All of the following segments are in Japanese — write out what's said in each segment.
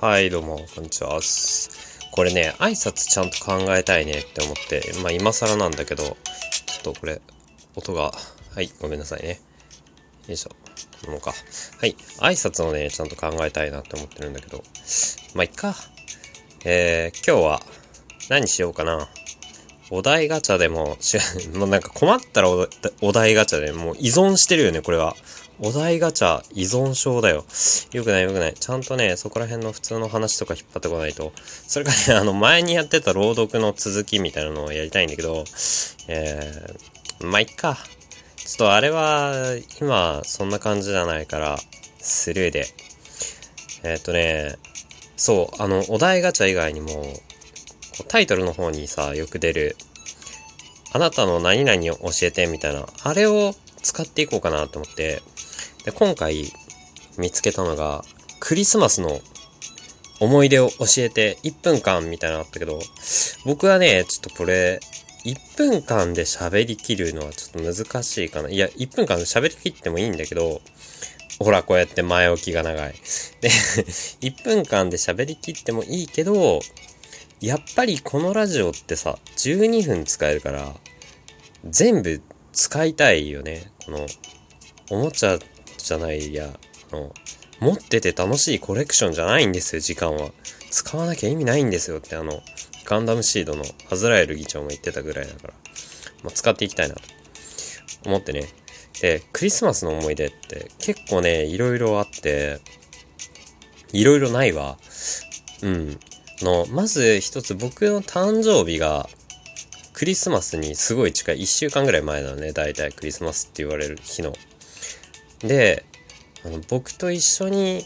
はい、どうも、こんにちは。これね、挨拶ちゃんと考えたいねって思って、まあ今更なんだけど、ちょっとこれ、音が、はい、ごめんなさいね。よいしょ。このままか。はい、挨拶をね、ちゃんと考えたいなって思ってるんだけど、まあいっか。えー、今日は、何しようかな。お題ガチャでも、もうなんか困ったらおお題ガチャでもう依存してるよね、これは。お題ガチャ依存症だよ。よくないよくない。ちゃんとね、そこら辺の普通の話とか引っ張ってこないと。それからね、あの、前にやってた朗読の続きみたいなのをやりたいんだけど、えー、まあ、いっか。ちょっとあれは、今、そんな感じじゃないから、スルーで。えー、っとね、そう、あの、お題ガチャ以外にも、タイトルの方にさ、よく出る、あなたの何々を教えてみたいな、あれを使っていこうかなと思って、で、今回見つけたのが、クリスマスの思い出を教えて1分間みたいなのあったけど、僕はね、ちょっとこれ、1分間で喋りきるのはちょっと難しいかな。いや、1分間で喋りきってもいいんだけど、ほら、こうやって前置きが長い。で、1分間で喋りきってもいいけど、やっぱりこのラジオってさ、12分使えるから、全部使いたいよね。この、おもちゃじゃないや、あの、持ってて楽しいコレクションじゃないんですよ、時間は。使わなきゃ意味ないんですよって、あの、ガンダムシードのアズラエル議長も言ってたぐらいだから、まあ、使っていきたいなと思ってね。で、クリスマスの思い出って結構ね、いろいろあって、いろいろないわ。うん。の、まず一つ僕の誕生日がクリスマスにすごい近い1週間ぐらい前なのね、大体クリスマスって言われる日の。で、あの僕と一緒に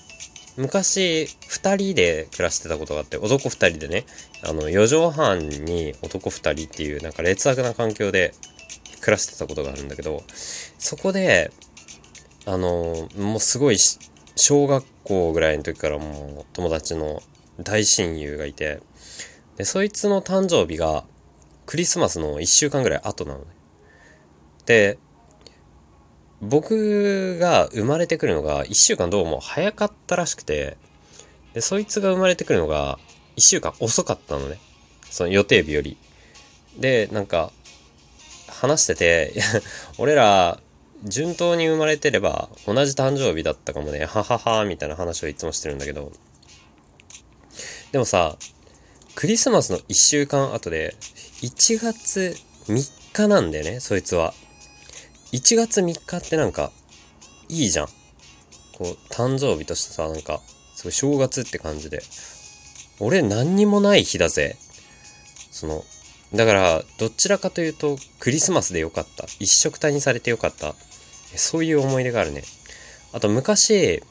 昔2人で暮らしてたことがあって、男2人でね、あの4畳半に男2人っていうなんか劣悪な環境で暮らしてたことがあるんだけど、そこで、あの、もうすごい小学校ぐらいの時からもう友達の大親友がいて、で、そいつの誕生日がクリスマスの1週間ぐらい後なのね。で、僕が生まれてくるのが1週間どうも早かったらしくて、で、そいつが生まれてくるのが1週間遅かったのね。その予定日より。で、なんか、話してて、俺ら、順当に生まれてれば同じ誕生日だったかもね、ははは、みたいな話をいつもしてるんだけど、でもさ、クリスマスの1週間後で、1月3日なんだよね、そいつは。1月3日ってなんか、いいじゃん。こう、誕生日としてさ、なんか、すごい正月って感じで。俺何にもない日だぜ。その、だから、どちらかというと、クリスマスでよかった。一色体にされてよかった。そういう思い出があるね。あと、昔、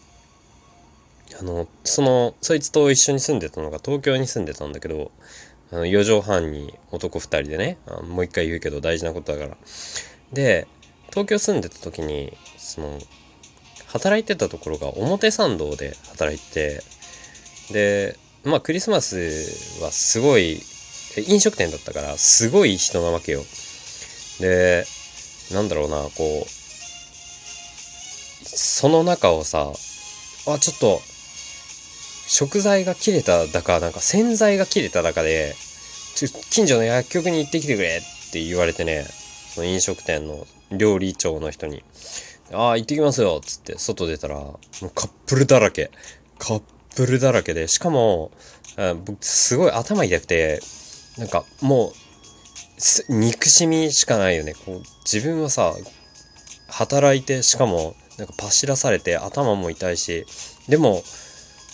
あの、その、そいつと一緒に住んでたのが東京に住んでたんだけど、あの、4畳半に男2人でね、もう一回言うけど大事なことだから。で、東京住んでた時に、その、働いてたところが表参道で働いて、で、まあクリスマスはすごい、飲食店だったから、すごい人なわけよ。で、なんだろうな、こう、その中をさ、あ、ちょっと、食材が切れただか、なんか洗剤が切れただかで、ちょ近所の薬局に行ってきてくれって言われてね、その飲食店の料理長の人に、ああ、行ってきますよっつって外出たら、もうカップルだらけ。カップルだらけで、しかも、あ僕すごい頭痛くて、なんかもう、憎しみしかないよね。こう自分はさ、働いて、しかも、なんかパシらされて頭も痛いし、でも、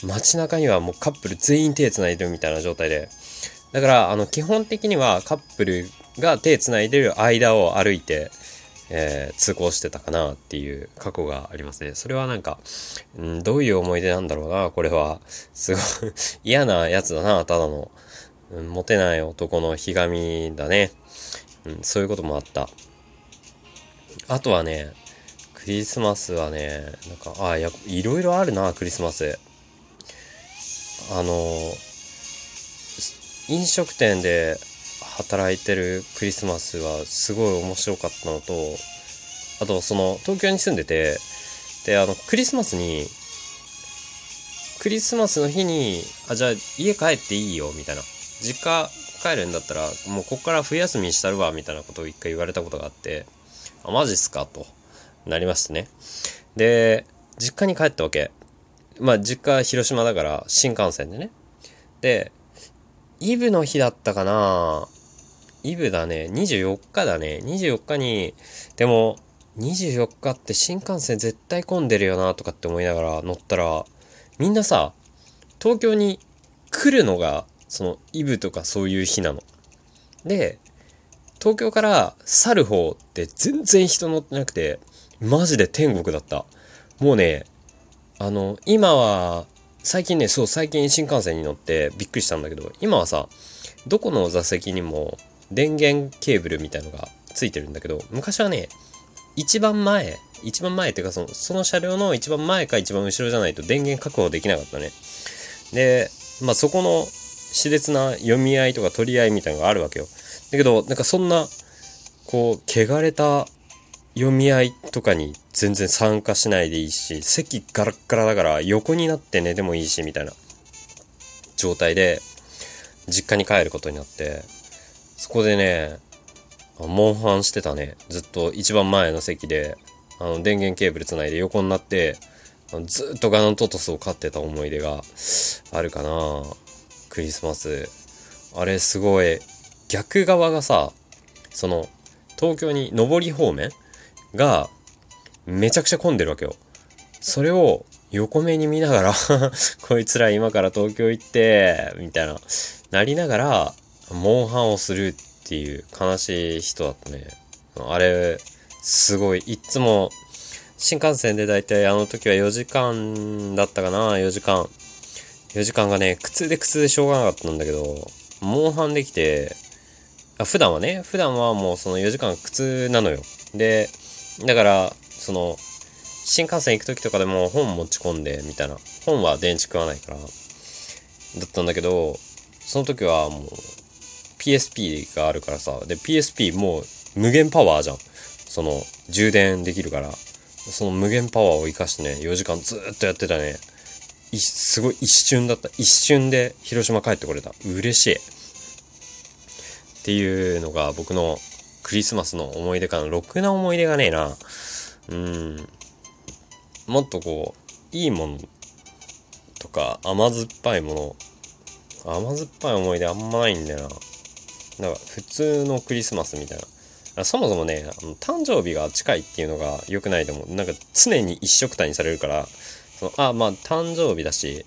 街中にはもうカップル全員手繋いでるみたいな状態で。だから、あの、基本的にはカップルが手繋いでる間を歩いて、えー通行してたかなっていう過去がありますね。それはなんか、ん、どういう思い出なんだろうな、これは。すごい 嫌なやつだな、ただの。うん、モテない男のひがみだね。うん、そういうこともあった。あとはね、クリスマスはね、なんか、あや、いろいろあるな、クリスマス。あの、飲食店で働いてるクリスマスはすごい面白かったのと、あとその東京に住んでて、で、あの、クリスマスに、クリスマスの日に、あ、じゃあ家帰っていいよ、みたいな。実家帰るんだったら、もうこっから冬休みにしたるわ、みたいなことを一回言われたことがあって、あ、マジっすか？となりましてね。で、実家に帰ったわけ。まあ、実家広島だから新幹線でね。で、イブの日だったかなイブだね。24日だね。24日に、でも、24日って新幹線絶対混んでるよなとかって思いながら乗ったら、みんなさ、東京に来るのが、そのイブとかそういう日なの。で、東京から去る方って全然人乗ってなくて、マジで天国だった。もうね、あの、今は、最近ね、そう、最近新幹線に乗ってびっくりしたんだけど、今はさ、どこの座席にも電源ケーブルみたいのがついてるんだけど、昔はね、一番前、一番前っていうかその、その車両の一番前か一番後ろじゃないと電源確保できなかったね。で、まあそこの熾烈な読み合いとか取り合いみたいのがあるわけよ。だけど、なんかそんな、こう、汚れた読み合いとかに全然参加しないでいいし、席ガラッガラだから横になって寝てもいいし、みたいな状態で、実家に帰ることになって、そこでね、モンハンしてたね。ずっと一番前の席で、あの、電源ケーブルつないで横になって、ずっとガノントトスを飼ってた思い出があるかなクリスマス。あれすごい、逆側がさ、その、東京に上り方面がめちゃくちゃ混んでるわけよ。それを横目に見ながら こいつら今から東京行って、みたいな、なりながら、モンハンをするっていう悲しい人だったね。あれ、すごい、いつも、新幹線でだいたいあの時は4時間だったかな、4時間。4時間がね、苦痛で苦痛でしょうがなかったんだけど、モンハンできて、あ普段はね、普段はもうその4時間苦痛なのよ。で、だから、その、新幹線行く時とかでも本持ち込んで、みたいな。本は電池食わないから、だったんだけど、その時はもう、PSP があるからさ、で、PSP もう無限パワーじゃん。その、充電できるから、その無限パワーを活かしてね、4時間ずっとやってたね。いすごい一瞬だった。一瞬で広島帰ってこれた。嬉しい。っていうのが僕のクリスマスの思い出かな。ろくな思い出がねえな。うん。もっとこう、いいものとか甘酸っぱいもの、甘酸っぱい思い出あんまないんだよな。なんか普通のクリスマスみたいな。そもそもね、誕生日が近いっていうのが良くないと思う。なんか常に一緒くたにされるから、そのあ、まあ誕生日だし、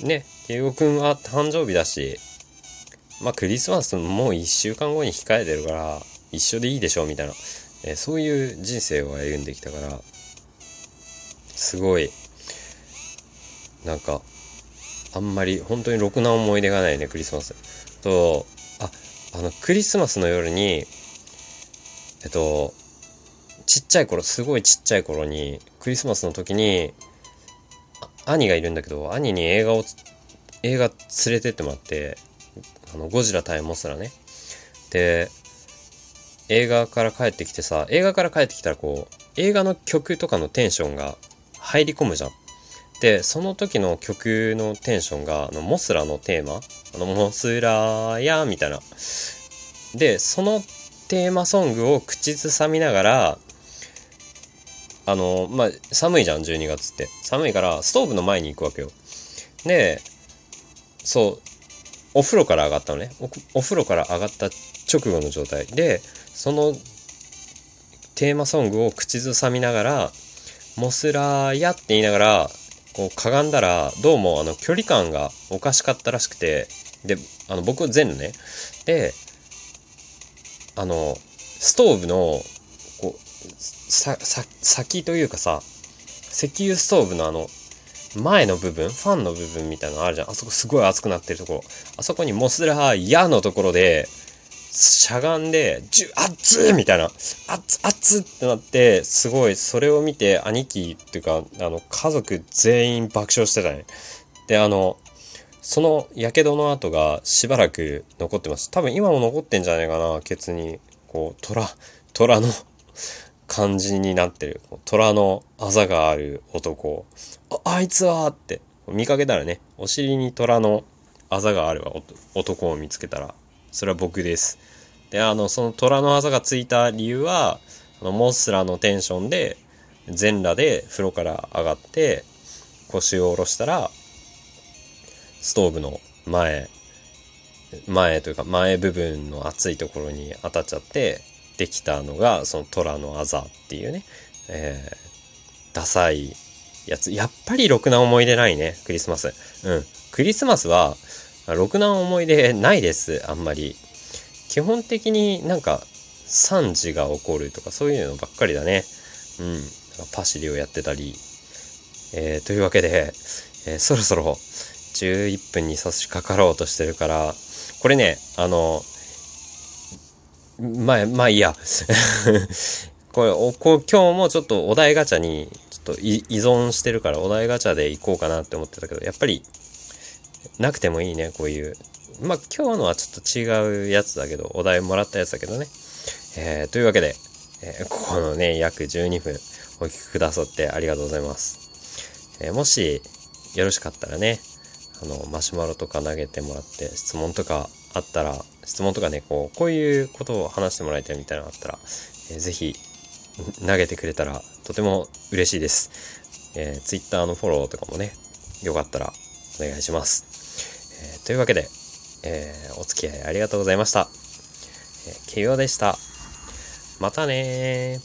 ね、ケイゴくんは誕生日だし、まあクリスマスもう1週間後に控えてるから一緒でいいでしょみたいな、えー、そういう人生を歩んできたからすごいなんかあんまり本当にろくな思い出がないねクリスマスとあのクリスマスの夜にえっとちっちゃい頃すごいちっちゃい頃にクリスマスの時に兄がいるんだけど兄に映画を映画連れてってもらってあの、ゴジラ対モスラね。で、映画から帰ってきてさ、映画から帰ってきたらこう、映画の曲とかのテンションが入り込むじゃん。で、その時の曲のテンションが、あの、モスラのテーマ？あの、モスラや、みたいな。で、そのテーマソングを口ずさみながら、あの、まあ、寒いじゃん、12月って。寒いから、ストーブの前に行くわけよ。で、そう、お風呂から上がったのねお。お風呂から上がった直後の状態で、そのテーマソングを口ずさみながら、モスラーやって言いながら、こうかがんだら、どうもあの距離感がおかしかったらしくて、で、あの僕全ね。で、あの、ストーブの、こう、さ、さ、先というかさ、石油ストーブのあの、前の部分、ファンの部分みたいなのあるじゃん。あそこすごい熱くなってるところ。あそこにモスラー矢のところで、しゃがんで、じゅ、熱っつみたいな、熱、熱っつってなって、すごい、それを見て、兄貴っていうか、あの、家族全員爆笑してたね。で、あの、その火傷の跡がしばらく残ってます。多分今も残ってんじゃないかな、ケツに。こう、虎、虎の感じになってる。虎のあざがある男。あ、あいつはって見かけたらね、お尻に虎のあざがあれば男を見つけたら、それは僕です。で、あの、その虎のあざがついた理由は、あのモスラのテンションで、全裸で風呂から上がって、腰を下ろしたら、ストーブの前、前というか前部分の熱いところに当たっちゃって、できたのが、その虎のあざっていうね、えー、ダサいやつ。やっぱりろくな思い出ないね、クリスマス。うん。クリスマスは、ろくな思い出ないです、あんまり。基本的になんか、惨事が起こるとかそういうのばっかりだね。うん。パシリをやってたり。えー、というわけで、えー、そろそろ11分に差し掛かろうとしてるから、これね、あの、まあ、まあいいや。これおこ今日もちょっとお題ガチャにちょっと依存してるからお題ガチャで行こうかなって思ってたけど、やっぱりなくてもいいね、こういう。まあ今日のはちょっと違うやつだけど、お題もらったやつだけどね。えー、というわけで、えー、ここのね、約12分お聞きくださってありがとうございます。えー、もしよろしかったらね、あの、マシュマロとか投げてもらって、質問とかあったら、質問とかね、こう、こういうことを話してもらいたいみたいなのがあったら、えー、ぜひ投げてくれたらとても嬉しいです。えー、Twitter のフォローとかもね、よかったらお願いします。えー、というわけで、えー、お付き合いありがとうございました。えー、ケイオでした。またね